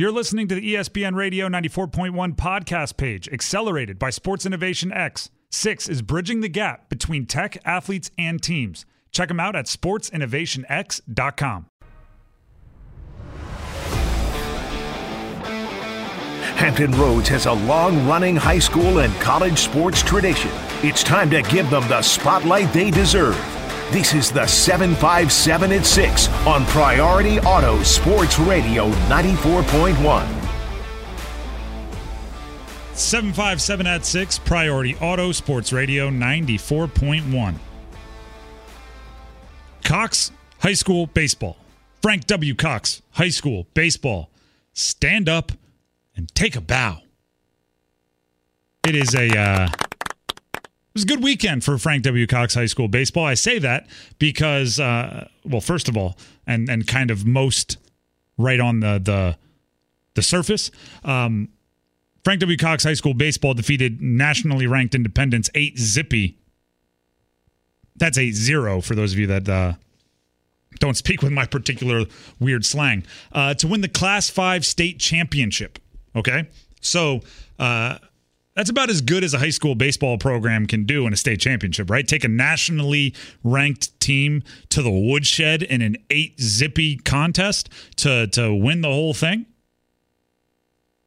You're listening to the ESPN Radio 94.1 podcast page, accelerated by Sports Innovation X. Six is bridging the gap between tech, athletes, and teams. Check them out at sportsinnovationx.com. Hampton Roads has a long running high school and college sports tradition. It's time to give them the spotlight they deserve. This is the 757 at 6 on Priority Auto Sports Radio 94.1. 757 at 6, Priority Auto Sports Radio 94.1. Cox High School Baseball. Frank W. Cox High School Baseball. Stand up and take a bow. It is a uh, it was a good weekend for Frank W. Cox High School baseball. I say that because, uh, well, first of all, and and kind of most right on the the the surface, um, Frank W. Cox High School baseball defeated nationally ranked Independence eight zippy. That's eight zero for those of you that uh, don't speak with my particular weird slang uh, to win the Class Five state championship. Okay, so. That's about as good as a high school baseball program can do in a state championship, right? Take a nationally ranked team to the woodshed in an eight zippy contest to to win the whole thing.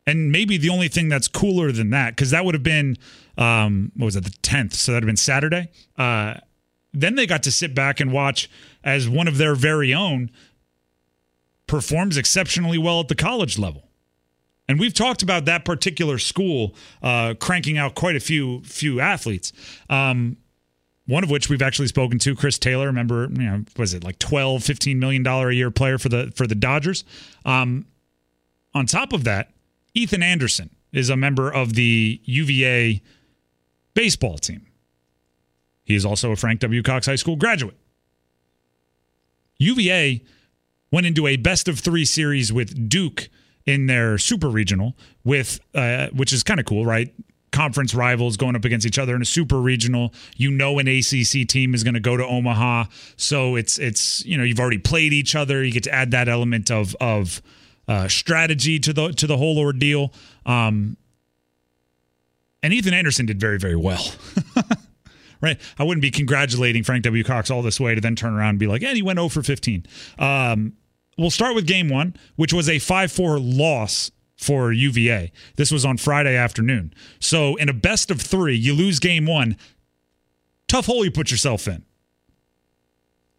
And maybe the only thing that's cooler than that, because that would have been um, what was it, the tenth? So that'd have been Saturday. Uh, then they got to sit back and watch as one of their very own performs exceptionally well at the college level. And we've talked about that particular school uh, cranking out quite a few few athletes. Um, one of which we've actually spoken to, Chris Taylor. Remember, you know, was it like 12, 15 million dollar a year player for the for the Dodgers? Um, on top of that, Ethan Anderson is a member of the UVA baseball team. He is also a Frank W. Cox High School graduate. UVA went into a best of three series with Duke in their super regional with uh, which is kind of cool right? Conference rivals going up against each other in a super regional. You know an ACC team is going to go to Omaha. So it's it's you know you've already played each other. You get to add that element of of uh, strategy to the to the whole ordeal. Um, and Ethan Anderson did very very well. Right? I wouldn't be congratulating Frank W. Cox all this way to then turn around and be like yeah he went 0 for 15 um, we'll start with game one, which was a 5 4 loss for UVA. This was on Friday afternoon. So, in a best of three, you lose game one. Tough hole you put yourself in.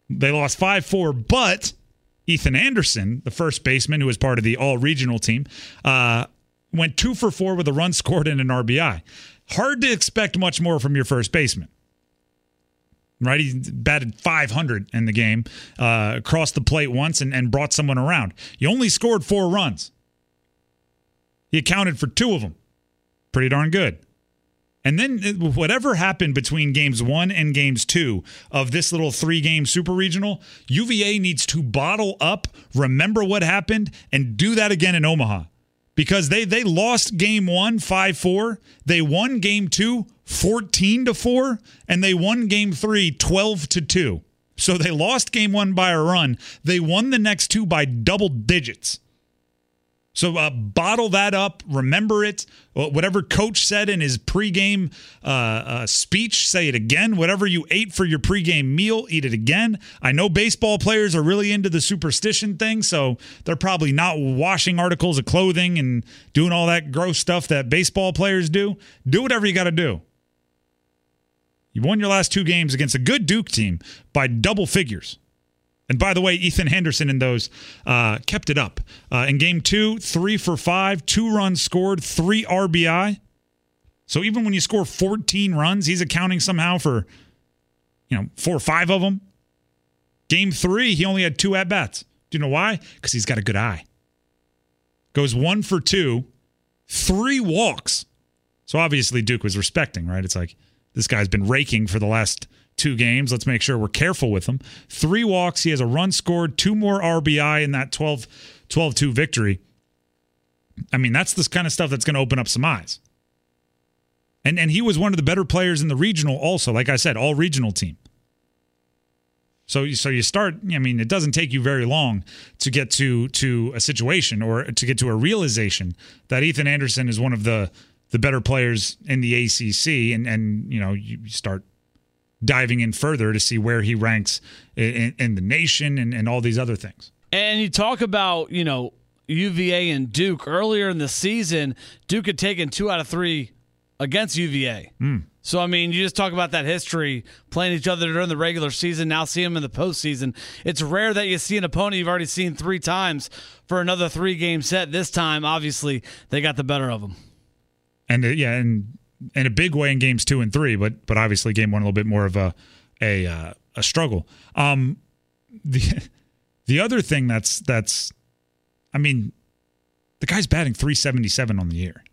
They lost 5 4, but Ethan Anderson, the first baseman who was part of the all regional team, uh, went two for four with a run scored and an RBI. Hard to expect much more from your first baseman right? He batted 500 in the game, uh, crossed the plate once, and, and brought someone around. He only scored four runs. He accounted for two of them. Pretty darn good. And then uh, whatever happened between games one and games two of this little three game super regional, UVA needs to bottle up, remember what happened, and do that again in Omaha. Because they they lost game one 5 4. They won game two 14 to 4 and they won game 3 12 to 2. So they lost game 1 by a run. They won the next two by double digits. So uh, bottle that up, remember it. Whatever coach said in his pregame uh, uh, speech, say it again. Whatever you ate for your pregame meal, eat it again. I know baseball players are really into the superstition thing, so they're probably not washing articles of clothing and doing all that gross stuff that baseball players do. Do whatever you got to do. You won your last two games against a good Duke team by double figures. And by the way, Ethan Henderson in those uh, kept it up. Uh, in game two, three for five, two runs scored, three RBI. So even when you score 14 runs, he's accounting somehow for, you know, four or five of them. Game three, he only had two at bats. Do you know why? Because he's got a good eye. Goes one for two, three walks. So obviously Duke was respecting, right? It's like this guy's been raking for the last two games. Let's make sure we're careful with him. Three walks. He has a run scored, two more RBI in that 12 12 2 victory. I mean, that's this kind of stuff that's going to open up some eyes. And and he was one of the better players in the regional also. Like I said, all regional team. So so you start. I mean, it doesn't take you very long to get to to a situation or to get to a realization that Ethan Anderson is one of the the better players in the ACC, and and you know you start diving in further to see where he ranks in, in the nation and, and all these other things. And you talk about you know UVA and Duke earlier in the season. Duke had taken two out of three against UVA. Mm. So I mean, you just talk about that history playing each other during the regular season. Now see them in the postseason. It's rare that you see an opponent you've already seen three times for another three game set. This time, obviously, they got the better of them. And uh, yeah, and in a big way in games two and three, but but obviously game one a little bit more of a a uh, a struggle. Um, the the other thing that's that's, I mean, the guy's batting three seventy seven on the year.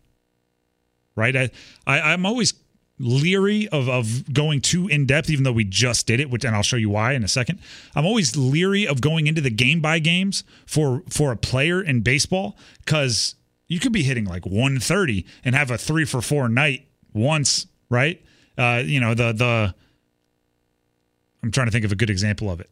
Right, I, I I'm always leery of of going too in depth, even though we just did it, which and I'll show you why in a second. I'm always leery of going into the game by games for for a player in baseball because you could be hitting like 130 and have a three for four night once, right? Uh, you know the the. I'm trying to think of a good example of it.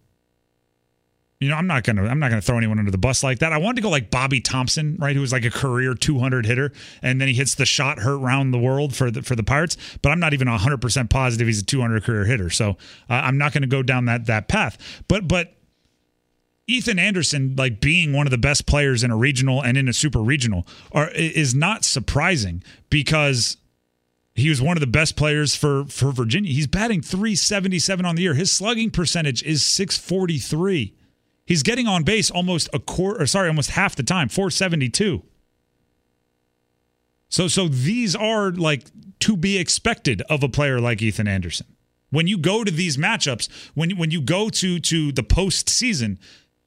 You know, I'm not gonna I'm not gonna throw anyone under the bus like that. I wanted to go like Bobby Thomson, right, who was like a career 200 hitter, and then he hits the shot hurt round the world for the for the Pirates. But I'm not even 100 percent positive he's a 200 career hitter, so uh, I'm not to go down that that path. But but Ethan Anderson, like being one of the best players in a regional and in a super regional, are is not surprising because he was one of the best players for for Virginia. He's batting 377 on the year. His slugging percentage is 643. He's getting on base almost a quarter, or sorry, almost half the time, 472. So, so these are like to be expected of a player like Ethan Anderson. When you go to these matchups, when when you go to to the postseason,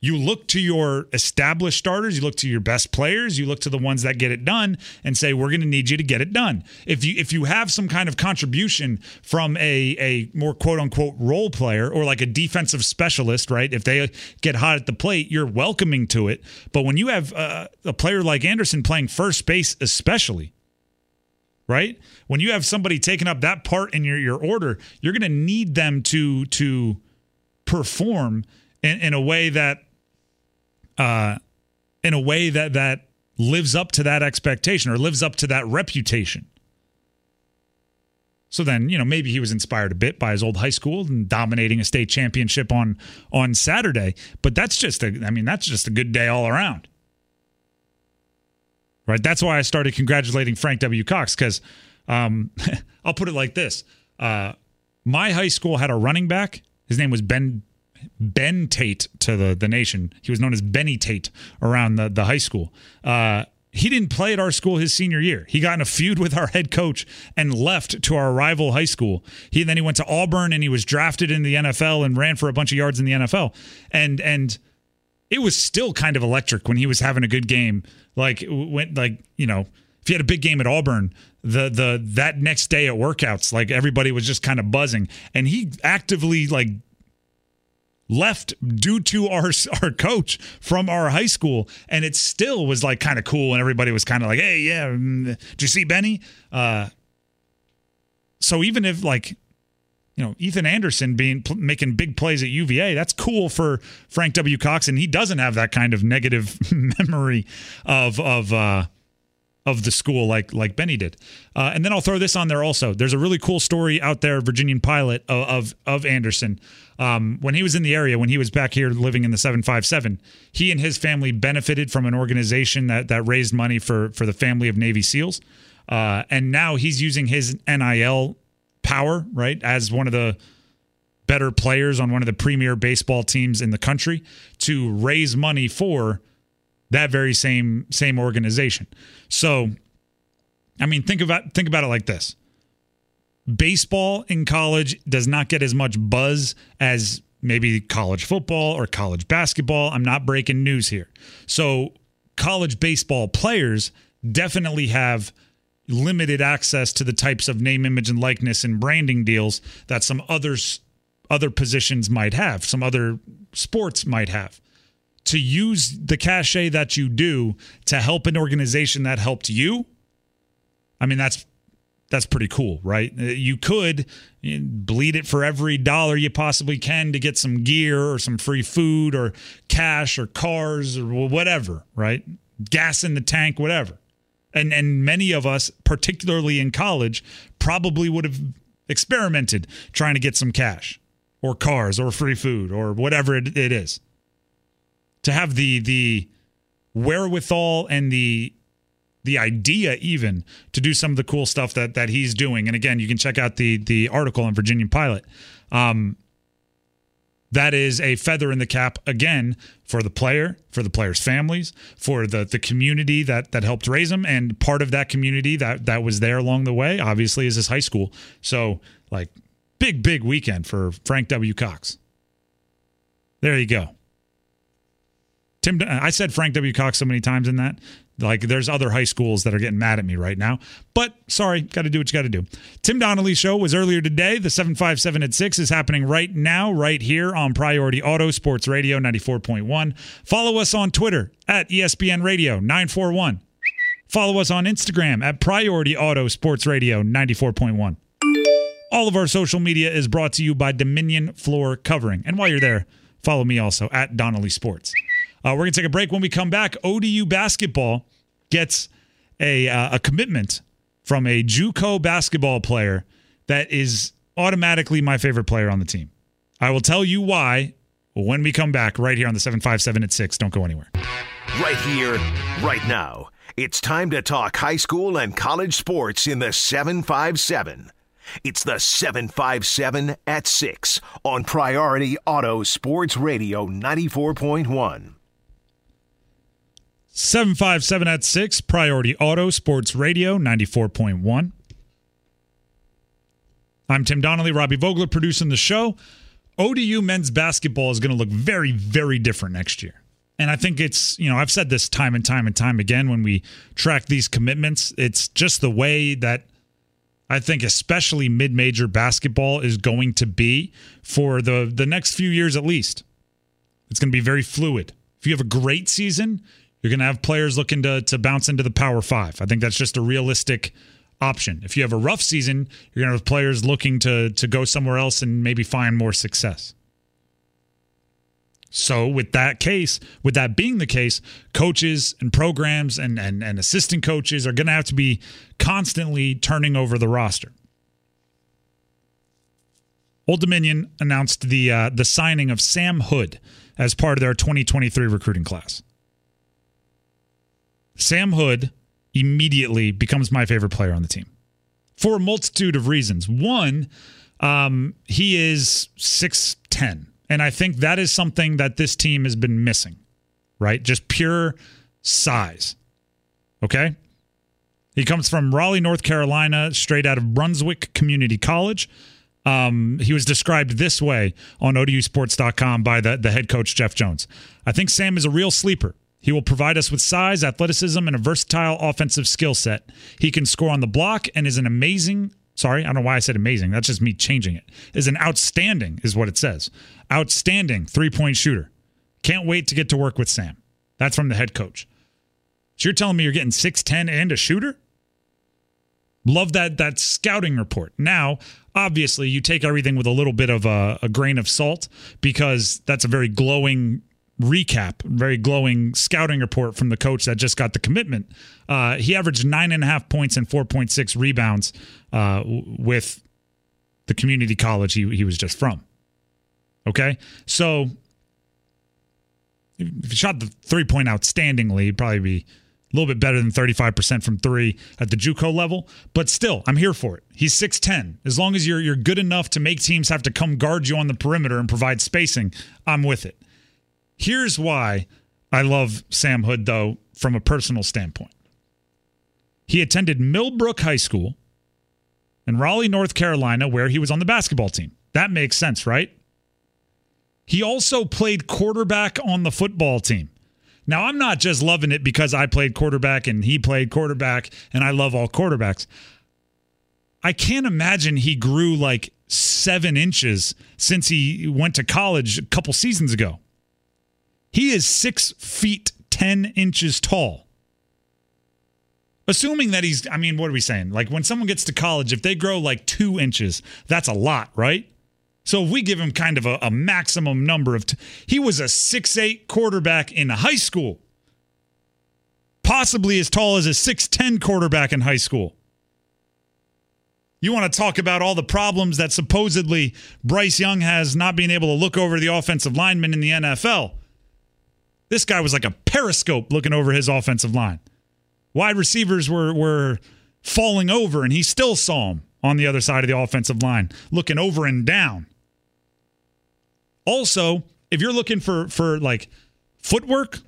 you look to your established starters, you look to your best players, you look to the ones that get it done and say we're going to need you to get it done. If you if you have some kind of contribution from a a more quote unquote role player or like a defensive specialist, right? If they get hot at the plate, you're welcoming to it. But when you have uh, a player like Anderson playing first base especially, right? When you have somebody taking up that part in your your order, you're going to need them to to perform in, in a way that uh, in a way that that lives up to that expectation or lives up to that reputation. So then, you know, maybe he was inspired a bit by his old high school and dominating a state championship on on Saturday, but that's just a I mean, that's just a good day all around. Right? That's why I started congratulating Frank W. Cox cuz um, I'll put it like this. Uh, my high school had a running back. His name was Ben Ben Tate to the, the nation. He was known as Benny Tate around the, the high school. Uh, he didn't play at our school his senior year. He got in a feud with our head coach and left to our rival high school. He then he went to Auburn and he was drafted in the NFL and ran for a bunch of yards in the NFL. And and it was still kind of electric when he was having a good game. Like went like you know if he had a big game at Auburn, the the that next day at workouts, like everybody was just kind of buzzing, and he actively like left due to our our coach from our high school. And it still was like kind of cool and everybody was kind of like hey yeah mm, did you see benny? Uh so even if like you know ethan anderson being making big plays at uva that's cool for frank w. Cox and he doesn't have that kind of negative memory of of uh of the school like like Benny did. Uh, and then I'll throw this on there also. There's a really cool story out there, Virginian pilot of of, of Anderson. Um, when he was in the area, when he was back here living in the 757, he and his family benefited from an organization that that raised money for for the family of Navy SEALs. Uh, and now he's using his NIL power, right, as one of the better players on one of the premier baseball teams in the country to raise money for that very same same organization. So, I mean, think about think about it like this: baseball in college does not get as much buzz as maybe college football or college basketball. I'm not breaking news here. So, college baseball players definitely have limited access to the types of name, image, and likeness and branding deals that some others other positions might have, some other sports might have to use the cachet that you do to help an organization that helped you, I mean that's that's pretty cool, right? Uh, you could bleed it for every dollar you possibly can to get some gear or some free food or cash or cars or whatever, right? Gas in the tank, whatever. And and many of us, particularly in college, probably would have experimented trying to get some cash or cars or free food or whatever it, it is. To have the the wherewithal and the the idea even to do some of the cool stuff that that he's doing. And again, you can check out the the article on Virginian Pilot. Um, that is a feather in the cap again for the player, for the players' families, for the the community that that helped raise them, and part of that community that that was there along the way, obviously, is his high school. So, like, big big weekend for Frank W. Cox. There you go. Tim, I said Frank W. Cox so many times in that. Like there's other high schools that are getting mad at me right now. But sorry, got to do what you got to do. Tim Donnelly show was earlier today. The 757 at 6 is happening right now, right here on Priority Auto Sports Radio 94.1. Follow us on Twitter at ESPN Radio 941. Follow us on Instagram at Priority Auto Sports Radio 94.1. All of our social media is brought to you by Dominion Floor Covering. And while you're there, follow me also at Donnelly Sports. Uh, we're going to take a break. When we come back, ODU basketball gets a, uh, a commitment from a JUCO basketball player that is automatically my favorite player on the team. I will tell you why when we come back right here on the 757 at 6. Don't go anywhere. Right here, right now. It's time to talk high school and college sports in the 757. It's the 757 at 6 on Priority Auto Sports Radio 94.1. 757 at 6, Priority Auto Sports Radio 94.1. I'm Tim Donnelly, Robbie Vogler producing the show. ODU men's basketball is going to look very, very different next year. And I think it's, you know, I've said this time and time and time again when we track these commitments. It's just the way that I think, especially mid major basketball, is going to be for the, the next few years at least. It's going to be very fluid. If you have a great season, you're going to have players looking to to bounce into the Power Five. I think that's just a realistic option. If you have a rough season, you're going to have players looking to to go somewhere else and maybe find more success. So, with that case, with that being the case, coaches and programs and and, and assistant coaches are going to have to be constantly turning over the roster. Old Dominion announced the uh, the signing of Sam Hood as part of their 2023 recruiting class. Sam Hood immediately becomes my favorite player on the team for a multitude of reasons. One, um, he is 6'10, and I think that is something that this team has been missing, right? Just pure size. Okay? He comes from Raleigh, North Carolina, straight out of Brunswick Community College. Um, he was described this way on ODUSports.com by the, the head coach, Jeff Jones. I think Sam is a real sleeper. He will provide us with size, athleticism, and a versatile offensive skill set. He can score on the block and is an amazing. Sorry, I don't know why I said amazing. That's just me changing it. Is an outstanding, is what it says. Outstanding three point shooter. Can't wait to get to work with Sam. That's from the head coach. So you're telling me you're getting 6'10 and a shooter? Love that that scouting report. Now, obviously, you take everything with a little bit of a, a grain of salt because that's a very glowing recap, very glowing scouting report from the coach that just got the commitment. Uh, he averaged nine and a half points and 4.6 rebounds uh, with the community college he, he was just from. Okay. So if he shot the three point outstandingly, he'd probably be a little bit better than 35% from three at the JUCO level, but still, I'm here for it. He's 6'10. As long as you're you're good enough to make teams have to come guard you on the perimeter and provide spacing, I'm with it. Here's why I love Sam Hood, though, from a personal standpoint. He attended Millbrook High School in Raleigh, North Carolina, where he was on the basketball team. That makes sense, right? He also played quarterback on the football team. Now, I'm not just loving it because I played quarterback and he played quarterback and I love all quarterbacks. I can't imagine he grew like seven inches since he went to college a couple seasons ago. He is six feet 10 inches tall. Assuming that he's, I mean, what are we saying? Like when someone gets to college, if they grow like two inches, that's a lot, right? So if we give him kind of a, a maximum number of, t- he was a six eight quarterback in high school, possibly as tall as a 6'10 quarterback in high school. You want to talk about all the problems that supposedly Bryce Young has not being able to look over the offensive lineman in the NFL. This guy was like a periscope looking over his offensive line. Wide receivers were were falling over, and he still saw him on the other side of the offensive line, looking over and down. Also, if you're looking for for like footwork,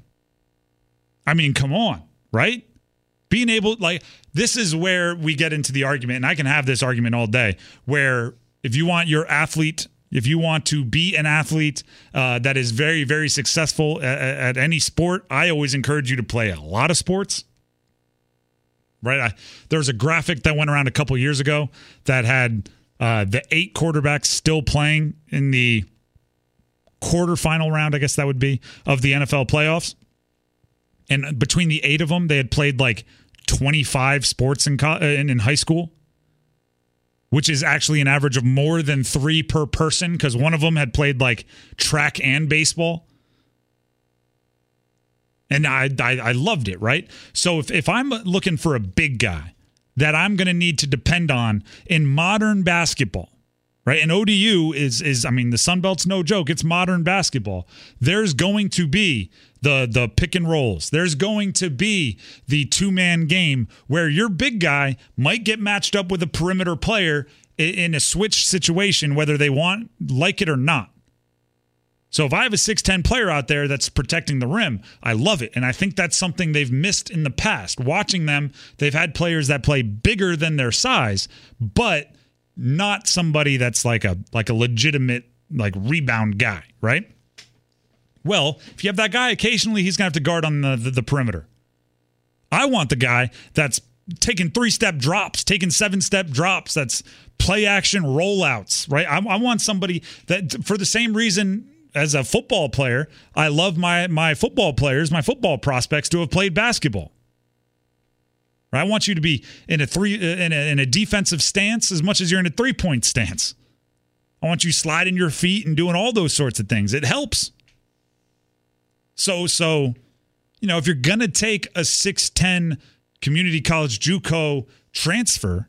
I mean, come on, right? Being able like this is where we get into the argument, and I can have this argument all day. Where if you want your athlete, if you want to be an athlete uh, that is very very successful at, at any sport, I always encourage you to play a lot of sports right? I, there was a graphic that went around a couple years ago that had uh, the eight quarterbacks still playing in the quarterfinal round, I guess that would be, of the NFL playoffs. And between the eight of them, they had played like 25 sports in, co- in, in high school, which is actually an average of more than three per person because one of them had played like track and baseball and I, I, I loved it. Right. So if if I'm looking for a big guy that I'm going to need to depend on in modern basketball, right? And ODU is is I mean the Sun Belt's no joke. It's modern basketball. There's going to be the the pick and rolls. There's going to be the two man game where your big guy might get matched up with a perimeter player in a switch situation, whether they want like it or not. So if I have a 6'10 player out there that's protecting the rim, I love it. And I think that's something they've missed in the past. Watching them, they've had players that play bigger than their size, but not somebody that's like a like a legitimate like rebound guy, right? Well, if you have that guy, occasionally he's gonna have to guard on the, the, the perimeter. I want the guy that's taking three step drops, taking seven step drops, that's play action rollouts, right? I, I want somebody that for the same reason as a football player, I love my my football players, my football prospects to have played basketball. I want you to be in a three uh, in a, in a defensive stance as much as you're in a three point stance. I want you sliding your feet and doing all those sorts of things. It helps. So so, you know, if you're gonna take a six ten community college JUCO transfer,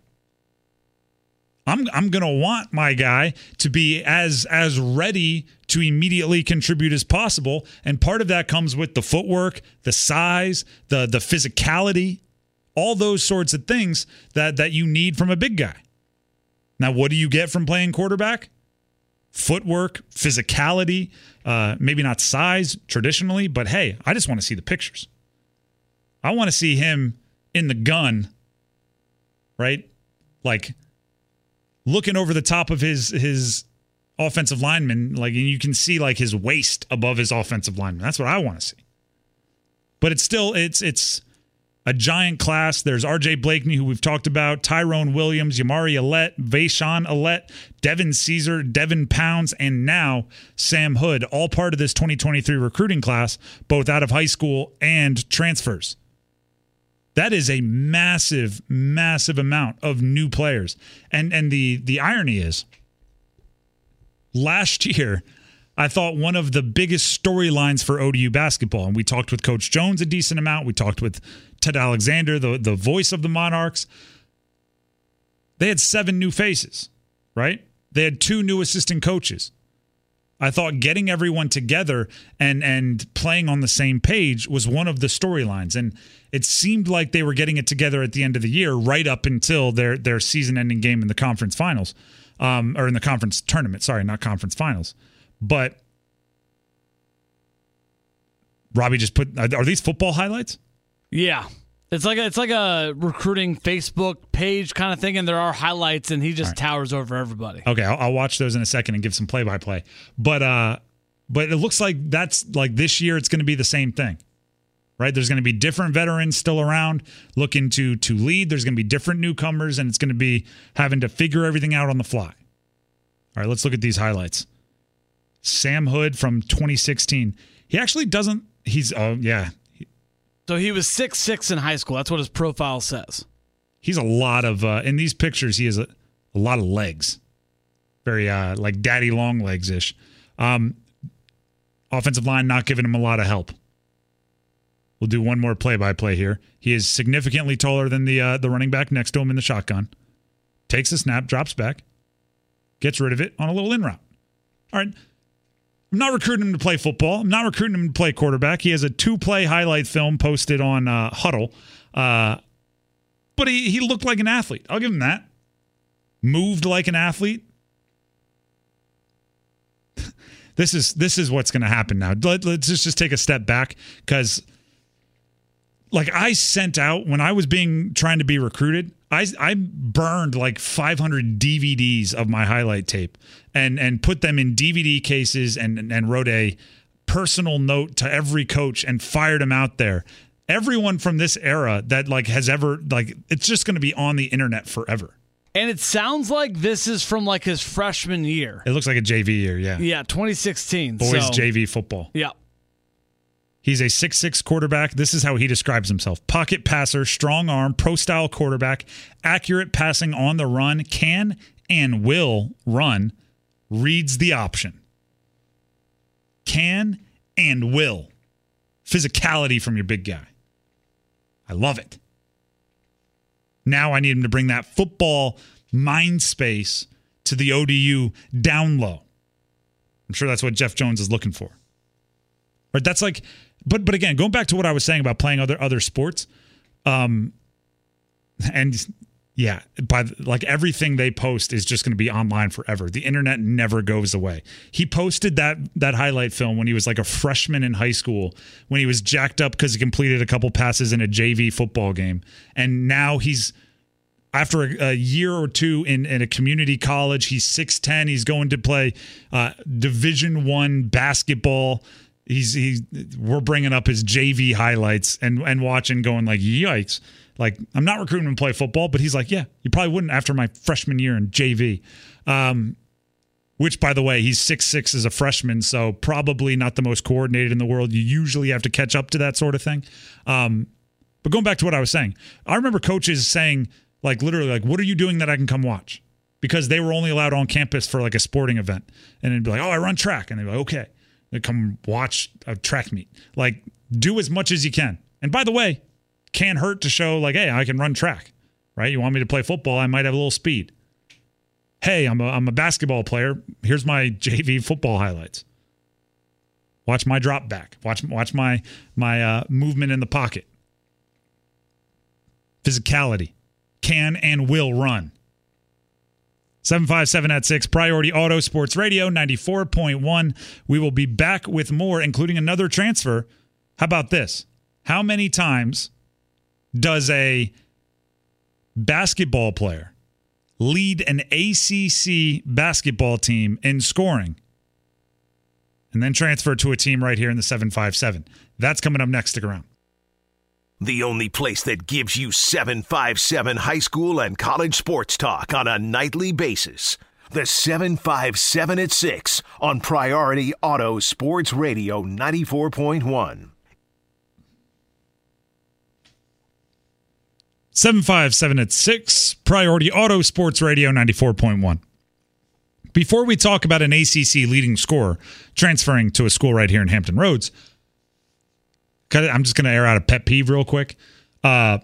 I'm I'm gonna want my guy to be as as ready to immediately contribute as possible, and part of that comes with the footwork, the size, the the physicality, all those sorts of things that that you need from a big guy. Now, what do you get from playing quarterback? Footwork, physicality, uh, maybe not size traditionally, but hey, I just want to see the pictures. I want to see him in the gun, right? Like looking over the top of his his offensive lineman, like and you can see like his waist above his offensive lineman. That's what I want to see. But it's still it's it's a giant class. There's RJ Blakeney, who we've talked about, Tyrone Williams, Yamari Alette, Vasean Allette, Devin Ceaser, Devin Pounds, and now Sam Hood, all part of this 2023 recruiting class, both out of high school and transfers. That is a massive, massive amount of new players. And and the the irony is last year, I thought one of the biggest storylines for ODU basketball, and we talked with Coach Jones a decent amount. We talked with Ted Alexander, the, the voice of the Monarchs. They had seven new faces, right? They had two new assistant coaches. I thought getting everyone together and and playing on the same page was one of the storylines, and it seemed like they were getting it together at the end of the year, right up until their their season-ending game in the conference finals, um, or in the conference tournament. Sorry, not conference finals, but Robbie just put. Are these football highlights? Yeah, it's like a, it's like a recruiting Facebook page kind of thing, and there are highlights, and he just right. towers over everybody. Okay, I'll, I'll, watch those in a second and give some play by play. But uh, but it looks like that's like this year. It's going to be the same thing, right? There's going to be different veterans still around looking to to lead. There's going to be different newcomers, and it's going to be having to figure everything out on the fly. All right, let's look at these highlights. Sam Hood from 2016. He actually doesn't. He's oh yeah, So he was six six in high school. That's what his profile says. He's a lot of uh, in these pictures. He has a, a lot of legs, very uh, like daddy long legs ish. Um, offensive line not giving him a lot of help. We'll do one more play by play here. He is significantly taller than the uh, the running back next to him in the shotgun. Takes a snap, drops back, gets rid of it on a little in route. All right. I'm not recruiting him to play football. I'm not recruiting him to play quarterback. He has a two play highlight film posted on uh, Hudl. Uh, but he, he looked like an athlete. I'll give him that. Moved like an athlete. this is this is what's going to happen now. Let, let's just, just take a step back because like I sent out when I was being trying to be recruited, I I burned like 500 DVDs of my highlight tape and and put them in DVD cases and and wrote a personal note to every coach and fired them out there. Everyone from this era that like has ever like it's just going to be on the internet forever. And it sounds like this is from like his freshman year. It looks like a JV year, yeah. Yeah, 2016. Boys so, JV football. Yeah. He's a six-six quarterback. This is how he describes himself pocket passer, strong arm, pro style quarterback, accurate passing on the run, can and will run, reads the option. Can and will. Physicality from your big guy. I love it. Now I need him to bring that football mind space to the ODU down low. I'm sure that's what Jeff Jones is looking for. Right? That's like but but again, going back to what I was saying about playing other other sports, um, and yeah, by like everything they post is just going to be online forever. The internet never goes away. He posted that that highlight film when he was like a freshman in high school, when he was jacked up because he completed a couple passes in a JV football game, and now he's after a, a, year or two in, in a community college he's 6'10 he's going to play uh, division one basketball he's he we're bringing up his JV highlights and and watching going like yikes. Like I'm not recruiting him to play football but he's like yeah you probably wouldn't after my freshman year in JV um, which by the way he's six six as a freshman so probably not the most coordinated in the world. You usually have to catch up to that sort of thing. Um, but going back to what I was saying I remember coaches saying like literally like what are you doing that I can come watch? Because they were only allowed on campus for like a sporting event. And it'd be like oh I run track. And they'd be like okay come watch a track meet. Like, do as much as you can. And by the way, can't hurt to show, like, hey, I can run track, right? You want me to play football? I might have a little speed. Hey, I'm a, I'm a basketball player. Here's my JV football highlights. Watch my drop back. Watch watch my my uh, movement in the pocket. Physicality, can and will run. 757 at 6, Priority Auto Sports Radio 94.1. We will be back with more, including another transfer. How about this? How many times does a basketball player lead an ACC basketball team in scoring and then transfer to a team right here in the 757? That's coming up next. Stick around. The only place that gives you 757 high school and college sports talk on a nightly basis. The 757 at 6 on Priority Auto Sports Radio 94.1. 757 at 6, Priority Auto Sports Radio 94.1. Before we talk about an ACC leading scorer transferring to a school right here in Hampton Roads, I'm just going to air out a pet peeve real quick. Uh,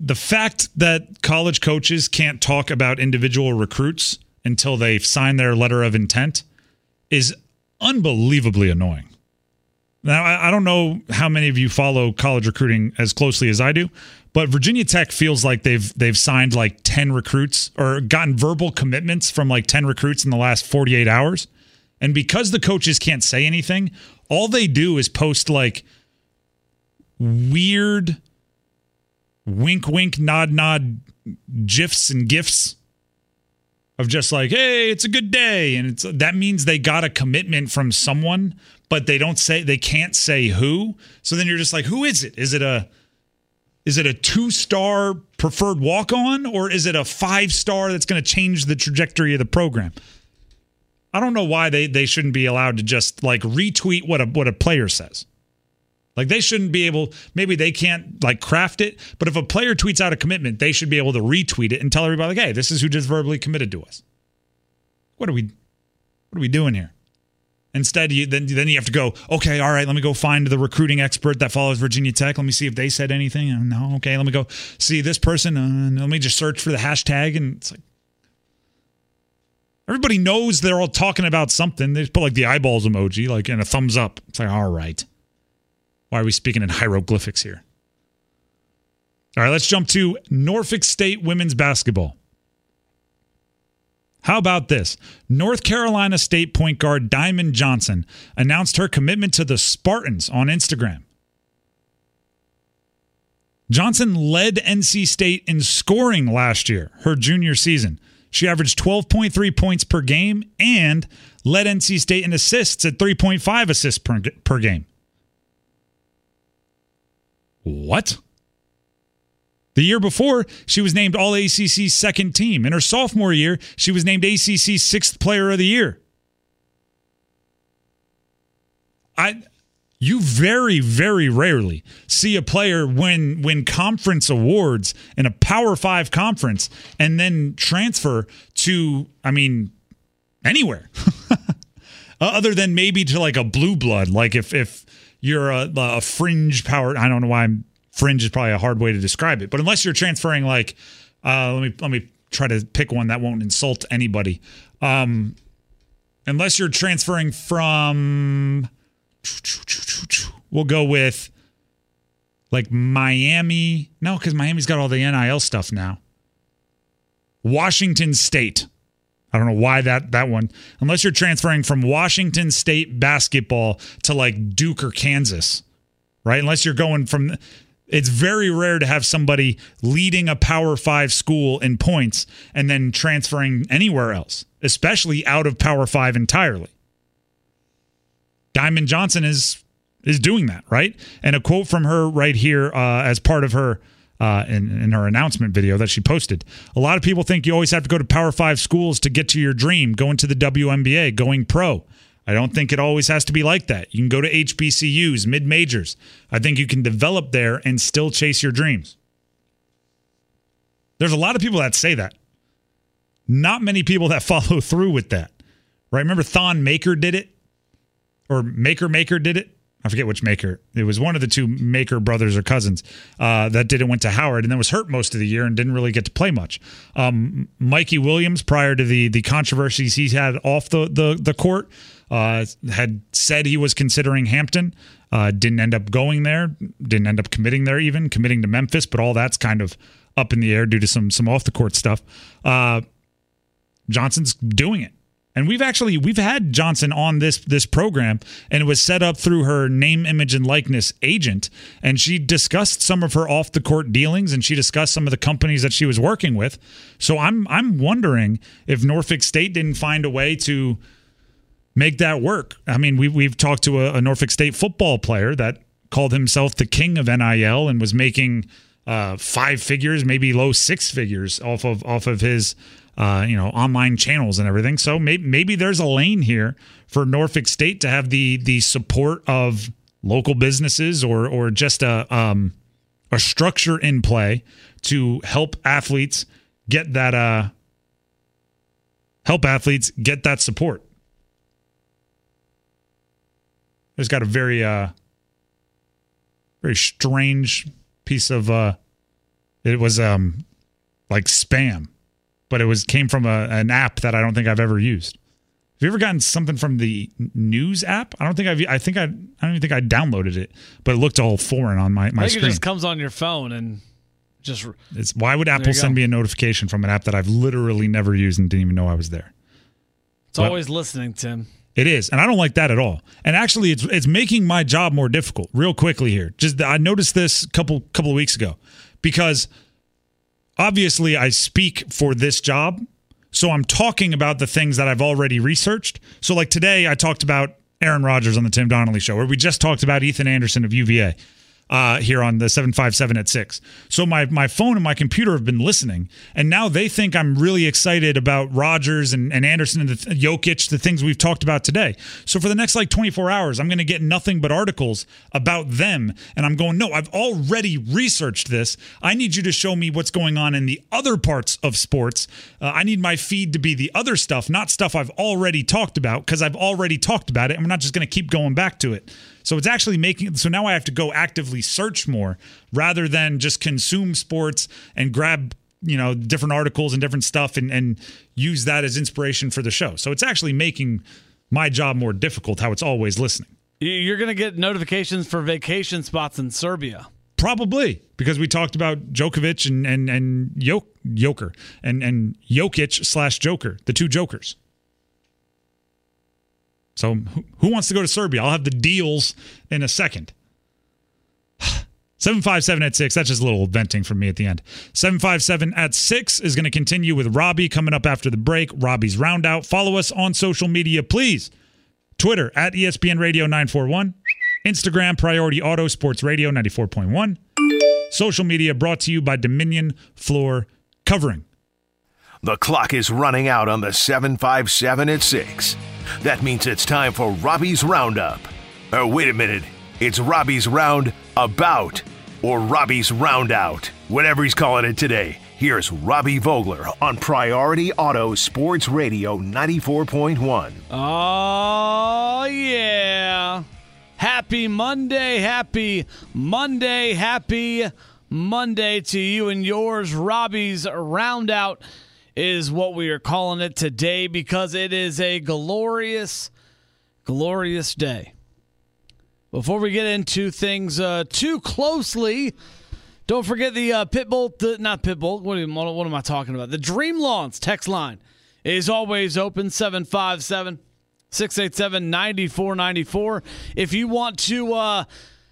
the fact that college coaches can't talk about individual recruits until they've signed their letter of intent is unbelievably annoying. Now, I don't know how many of you follow college recruiting as closely as I do, but Virginia Tech feels like they've they've signed like 10 recruits or gotten verbal commitments from like 10 recruits in the last 48 hours. And because the coaches can't say anything, all they do is post like weird wink wink nod nod gifs and gifs of just like hey it's a good day. And it's that means they got a commitment from someone but they don't say they can't say who. So then you're just like who is it? Is it a is it a two star preferred walk on or is it a five star that's going to change the trajectory of the program? I don't know why they they shouldn't be allowed to just like retweet what a what a player says Like they shouldn't be able, maybe they can't like craft it, but if a player tweets out a commitment, they should be able to retweet it and tell everybody, like, hey, this is who just verbally committed to us. What are we what are we doing here? Instead, you then then you have to go, okay, all right, let me go find the recruiting expert that follows Virginia Tech. Let me see if they said anything. Uh, no, okay, let me go see this person. Uh, let me just search for the hashtag. And it's like, everybody knows they're all talking about something. They just put like the eyeballs emoji, like and a thumbs up. It's like, all right. Why are we speaking in hieroglyphics here? All right, let's jump to Norfolk State women's basketball. How about this? North Carolina State point guard Diamond Johnson announced her commitment to the Spartans on Instagram. Johnson led NC State in scoring last year, her junior season. She averaged 12.3 points per game and led NC State in assists at 3.5 assists per, per game. What? The year before, she was named All ACC second team. In her sophomore year, she was named ACC sixth player of the year. I you very very rarely see a player win win conference awards in a Power 5 conference and then transfer to I mean anywhere. Uh, other than maybe to like a blue blood like if if you're a, a fringe power. I don't know why I'm fringe is probably a hard way to describe it, but unless you're transferring like, uh, let me let me try to pick one that won't insult anybody. Um, unless you're transferring from, we'll go with like Miami. No, because Miami's got all the NIL stuff now. Washington State. I don't know why that that one. Unless you're transferring from Washington State basketball to like Duke or Kansas, right? Unless you're going from it's very rare to have somebody leading a Power 5 school in points and then transferring anywhere else, especially out of Power 5 entirely. Diamond Johnson is is doing that, right? And a quote from her right here uh, as part of her uh, in, in her announcement video that she posted. A lot of people think you always have to go to Power Five schools to get to your dream, going to the WNBA, going pro. I don't think it always has to be like that. You can go to HBCUs, mid majors. I think you can develop there and still chase your dreams. There's a lot of people that say that. Not many people that follow through with that. Right? Remember Thon Maker did it? Or Makur Maker did it? I forget which maker. It was one of the two maker brothers or cousins uh, that did it. Went to Howard and then was hurt most of the year and didn't really get to play much. Um, Mikey Williams, prior to the the controversies he had off the the, the court, uh, had said he was considering Hampton. Uh, didn't end up going there. Didn't end up committing there even committing to Memphis. But all that's kind of up in the air due to some some off the court stuff. Uh, Johnson's doing it. And we've actually we've had Johnson on this this program, and it was set up through her name, image, and likeness agent. And she discussed some of her off the court dealings, and she discussed some of the companies that she was working with. So I'm I'm wondering if Norfolk State didn't find a way to make that work. I mean, we we've talked to a, a Norfolk State football player that called himself the king of NIL and was making uh, five figures, maybe low six figures off of off of his uh, you know, online channels and everything. So maybe maybe there's a lane here for Norfolk State to have the the support of local businesses or or just a um, a structure in play to help athletes get that uh help athletes get that support. There's got a very uh very strange piece of uh it was um like spam but it was came from a, an app that I don't think I've ever used. Have you ever gotten something from the news app? I don't think I've. I think I. I don't even think I downloaded it, but it looked all foreign on my my I think screen. it just comes on your phone and just. It's, why would Apple send me a notification from an app that I've literally never used and didn't even know I was there? It's but always listening, Tim. It is, and I don't like that at all. And actually, it's it's making my job more difficult. Real quickly here, just I noticed this a couple couple of weeks ago because obviously I speak for this job. So I'm talking about the things that I've already researched. So like today I talked about Aaron Rodgers on the Tim Donnelly show, where we just talked about Ethan Anderson of UVA. Uh, here on the 757 at 6. So my, my phone and my computer have been listening, and now they think I'm really excited about Rodgers and, and Anderson and the, Jokic, the things we've talked about today. So for the next like 24 hours, I'm going to get nothing but articles about them. And I'm going, no, I've already researched this. I need you to show me what's going on in the other parts of sports. Uh, I need my feed to be the other stuff, not stuff I've already talked about, because I've already talked about it, and we're not just going to keep going back to it. So it's actually making so now I have to go actively search more rather than just consume sports and grab you know different articles and different stuff and and use that as inspiration for the show. So it's actually making my job more difficult how it's always listening. You're going to get notifications for vacation spots in Serbia. Probably because we talked about Djokovic and and and Jok- Joker and and Jokic slash Joker, the two Jokers. So who wants to go to Serbia? I'll have the deals in a second. 757 at 6. That's just a little venting from me at the end. 757 at 6 is going to continue with Robbie coming up after the break. Robbie's Roundout. Follow us on social media, please. Twitter at ESPN Radio 941. Instagram Priority Auto Sports Radio 94.1. Social media brought to you by Dominion Floor Covering. The clock is running out on the 757 at 6. That means it's time for Robbie's Roundup. Oh, wait a minute. It's Robbie's Round About or Robbie's Roundout, whatever he's calling it today. Here's Robbie Vogler on Priority Auto Sports Radio 94.1. Oh, yeah. Happy Monday, happy Monday, happy Monday to you and yours. Robbie's Roundout is what we are calling it today because it is a glorious, glorious day. Before we get into things uh, too closely, don't forget the uh, Pitbull, the, not Pitbull, what, am, what am I talking about? The Dream Lawns text line is always open 757 687 9494. If you want to, uh,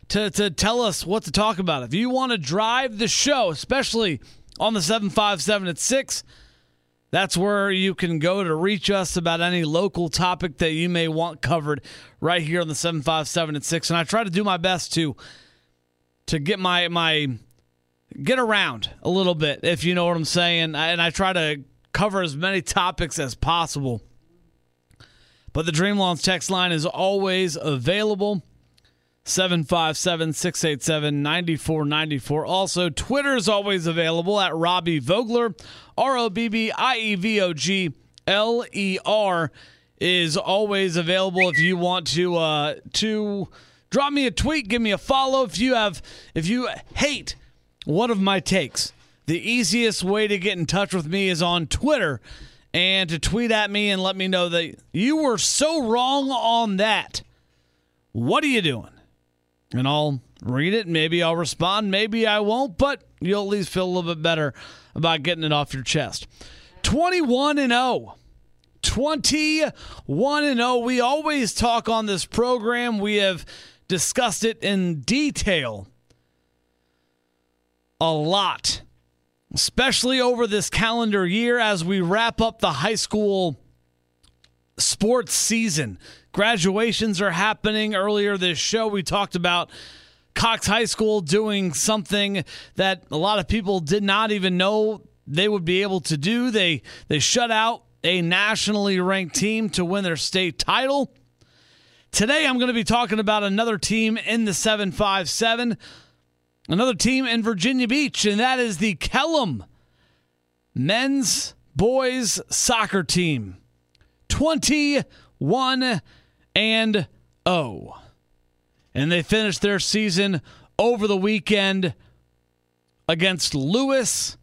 to, to tell us what to talk about, if you want to drive the show, especially on the 757 at 6, that's where you can go to reach us about any local topic that you may want covered right here on the 757 and 6. And I try to do my best to to get my my get around a little bit, if you know what I'm saying. And I try to cover as many topics as possible. But the Dream Lawns text line is always available. 757 687 9494. Also, Twitter is always available at Robbie Vogler. R O B B I E V O G L E R is always available if you want to uh, to drop me a tweet, give me a follow. If you have if you hate one of my takes, the easiest way to get in touch with me is on Twitter and to tweet at me and let me know that you were so wrong on that. What are you doing? And I'll read it. Maybe I'll respond. Maybe I won't, but you'll at least feel a little bit better about getting it off your chest. 21 and 0. 21 and 0. We always talk on this program. We have discussed it in detail a lot, especially over this calendar year as we wrap up the high school sports season. Graduations are happening. Earlier this show, we talked about Cox High School doing something that a lot of people did not even know they would be able to do. They they shut out a nationally ranked team to win their state title. Today I'm going to be talking about another team in the 757, another team in Virginia Beach, and that is the Kellam men's boys soccer team. 21 and 0. And they finished their season over the weekend against Lewis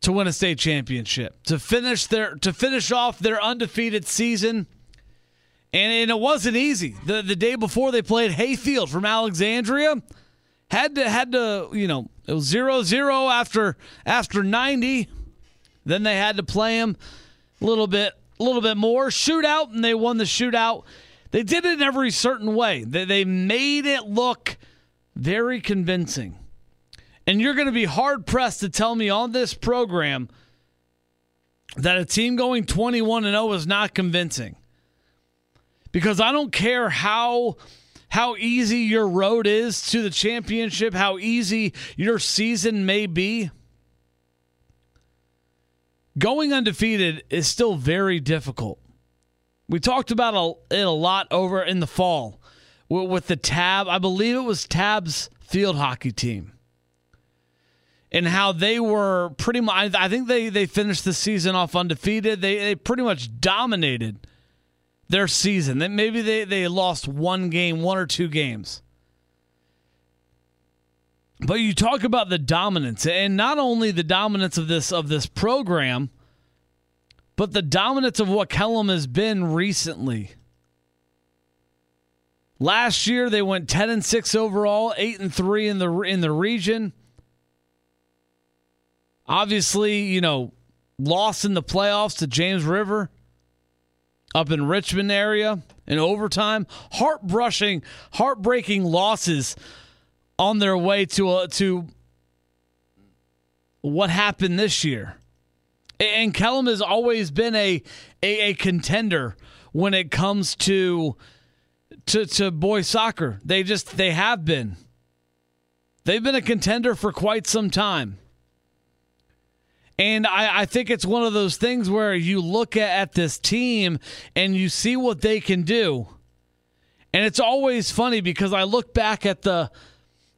to win a state championship. To finish their to finish off their undefeated season. And, and it wasn't easy. The the day before they played Hayfield from Alexandria. Had to had to, you know, it was 0-0 after after 90. Then they had to play him a little bit a little bit more. Shootout, and they won the shootout. They did it in every certain way. They, they made it look very convincing. And you're going to be hard pressed to tell me on this program that a team going 21 and 0 is not convincing. Because I don't care how how easy your road is to the championship, how easy your season may be, going undefeated is still very difficult. We talked about it a lot over in the fall with the Tabb. I believe it was Tabb's field hockey team. And how they were pretty much, I think they, they finished the season off undefeated. They, they pretty much dominated their season. Maybe they, they lost one game, one or two games. But you talk about the dominance, and not only the dominance of this of this program, but the dominance of what Kellam has been recently. Last year they went 10 and 6 overall, 8 and 3 in the in the region. Obviously, you know, lost in the playoffs to James River up in Richmond area in overtime. Heart-brushing, heartbreaking losses on their way to a, to what happened this year. And Kellam has always been a, a, a contender when it comes to to to boys soccer. They just they have been. They've been a contender for quite some time. And I, I think it's one of those things where you look at, at this team and you see what they can do. And it's always funny because I look back at the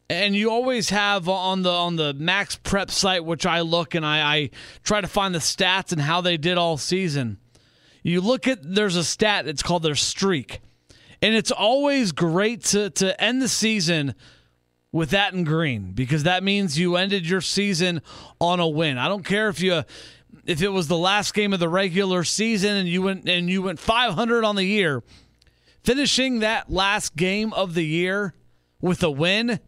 and you always have on the on the max prep site which i look and I, I, try to find the stats and how they did all season. You look at there's a stat it's called their streak. And it's always great to to end the season with that in green because that means you ended your season on a win. I don't care if you if it was the last game of the regular season and you went and you went 500 on the year finishing that last game of the year with a win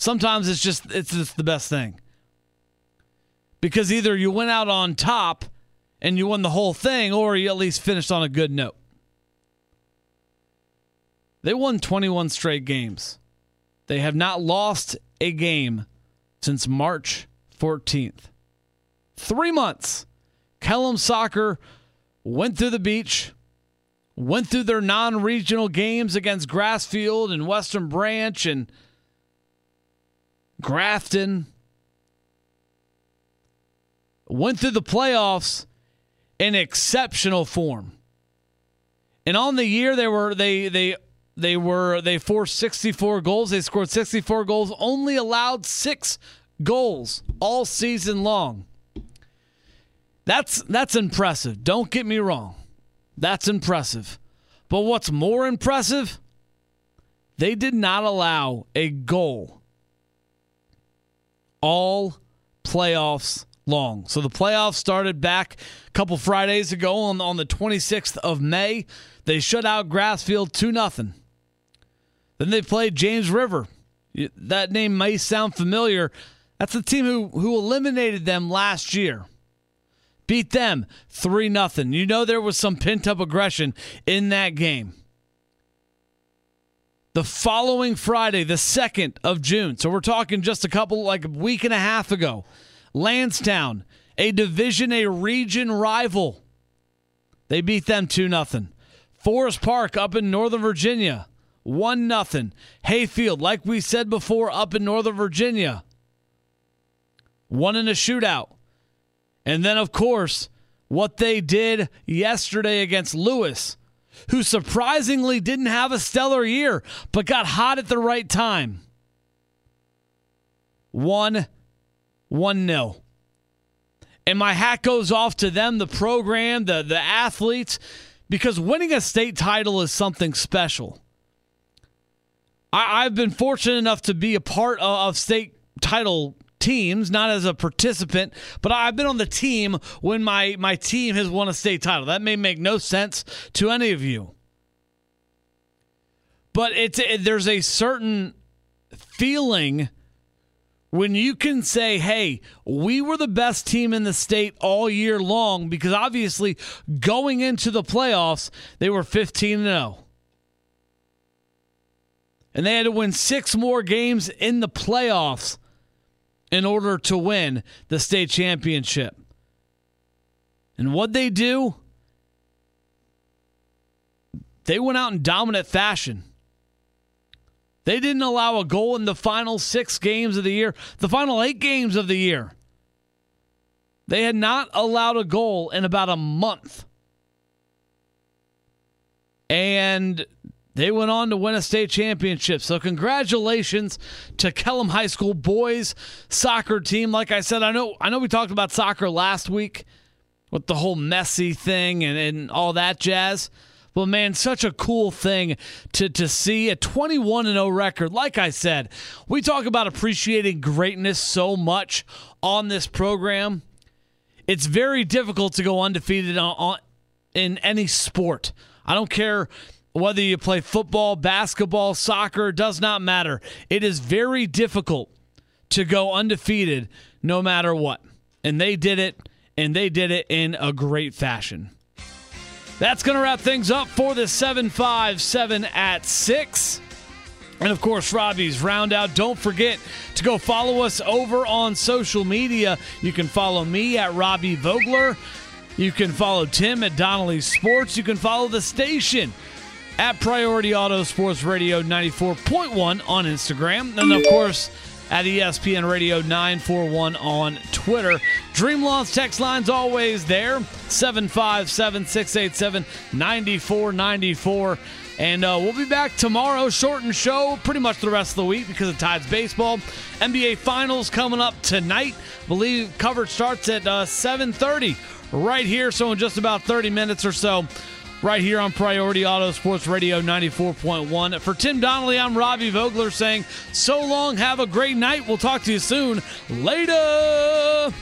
Sometimes it's just it's just the best thing. Because either you went out on top and you won the whole thing or you at least finished on a good note. They won 21 straight games. They have not lost a game since March 14th. 3 months. Kellam Soccer went through the beach, went through their non-regional games against Grassfield and Western Branch and Grafton went through the playoffs in exceptional form. And on the year they were they they they were they forced 64 goals. They scored 64 goals, only allowed 6 goals all season long. That's that's impressive. Don't get me wrong. That's impressive. But what's more impressive? They did not allow a goal all playoffs long. So the playoffs started back a couple Fridays ago on, on the 26th of May. They shut out Grassfield 2 0. Then they played James River. That name may sound familiar. That's the team who, who eliminated them last year. Beat them 3 0. You know there was some pent up aggression in that game the following Friday, the 2nd of June. So we're talking just a couple, like a week and a half ago. Landstown, a division, a region rival. They beat them 2 0. Forest Park up in Northern Virginia, 1 0. Hayfield, like we said before, up in Northern Virginia, one in a shootout. And then, of course, what they did yesterday against Lewis who surprisingly didn't have a stellar year, but got hot at the right time. 1 1 0. And my hat goes off to them, the program, the, the athletes, because winning a state title is something special. I, have been fortunate enough to be a part of, of state title teams, not as a participant, but I've been on the team when my, my team has won a state title. That may make no sense to any of you. But it's it, there's a certain feeling when you can say, hey, we were the best team in the state all year long, because obviously going into the playoffs, they were 15 0. And they had to win six more games in the playoffs in order to win the state championship. And what they do, they went out in dominant fashion. They didn't allow a goal in the final six games of the year, the final eight games of the year. They had not allowed a goal in about a month. And they went on to win a state championship. So congratulations to Kellam High School boys soccer team. Like I said, I know I know we talked about soccer last week with the whole Messi thing and, and all that jazz. But man, such a cool thing to, to see a 21 0 record. Like I said, we talk about appreciating greatness so much on this program. It's very difficult to go undefeated on, on in any sport. I don't care whether you play football, basketball, soccer, does not matter. It is very difficult to go undefeated no matter what. And they did it, and they did it in a great fashion. That's going to wrap things up for the 757 at 6. And of course, Robbie's Roundout. Don't forget to go follow us over on social media. You can follow me at Robbie Vogler. You can follow Tim at Donnelly Sports. You can follow the station at Priority Auto Sports Radio 94.1 on Instagram. And of course, at ESPN Radio 941 on Twitter. Dream Lawns text line's always there 757 687 9494. And uh, we'll be back tomorrow, shortened show, pretty much the rest of the week because of Tides baseball. NBA Finals coming up tonight. believe coverage starts at uh, 7:30 right here, so in just about 30 minutes or so right here on Priority Auto Sports Radio 94.1. For Tim Donnelly, I'm Robbie Vogler saying, so long, have a great night. We'll talk to you soon. Later.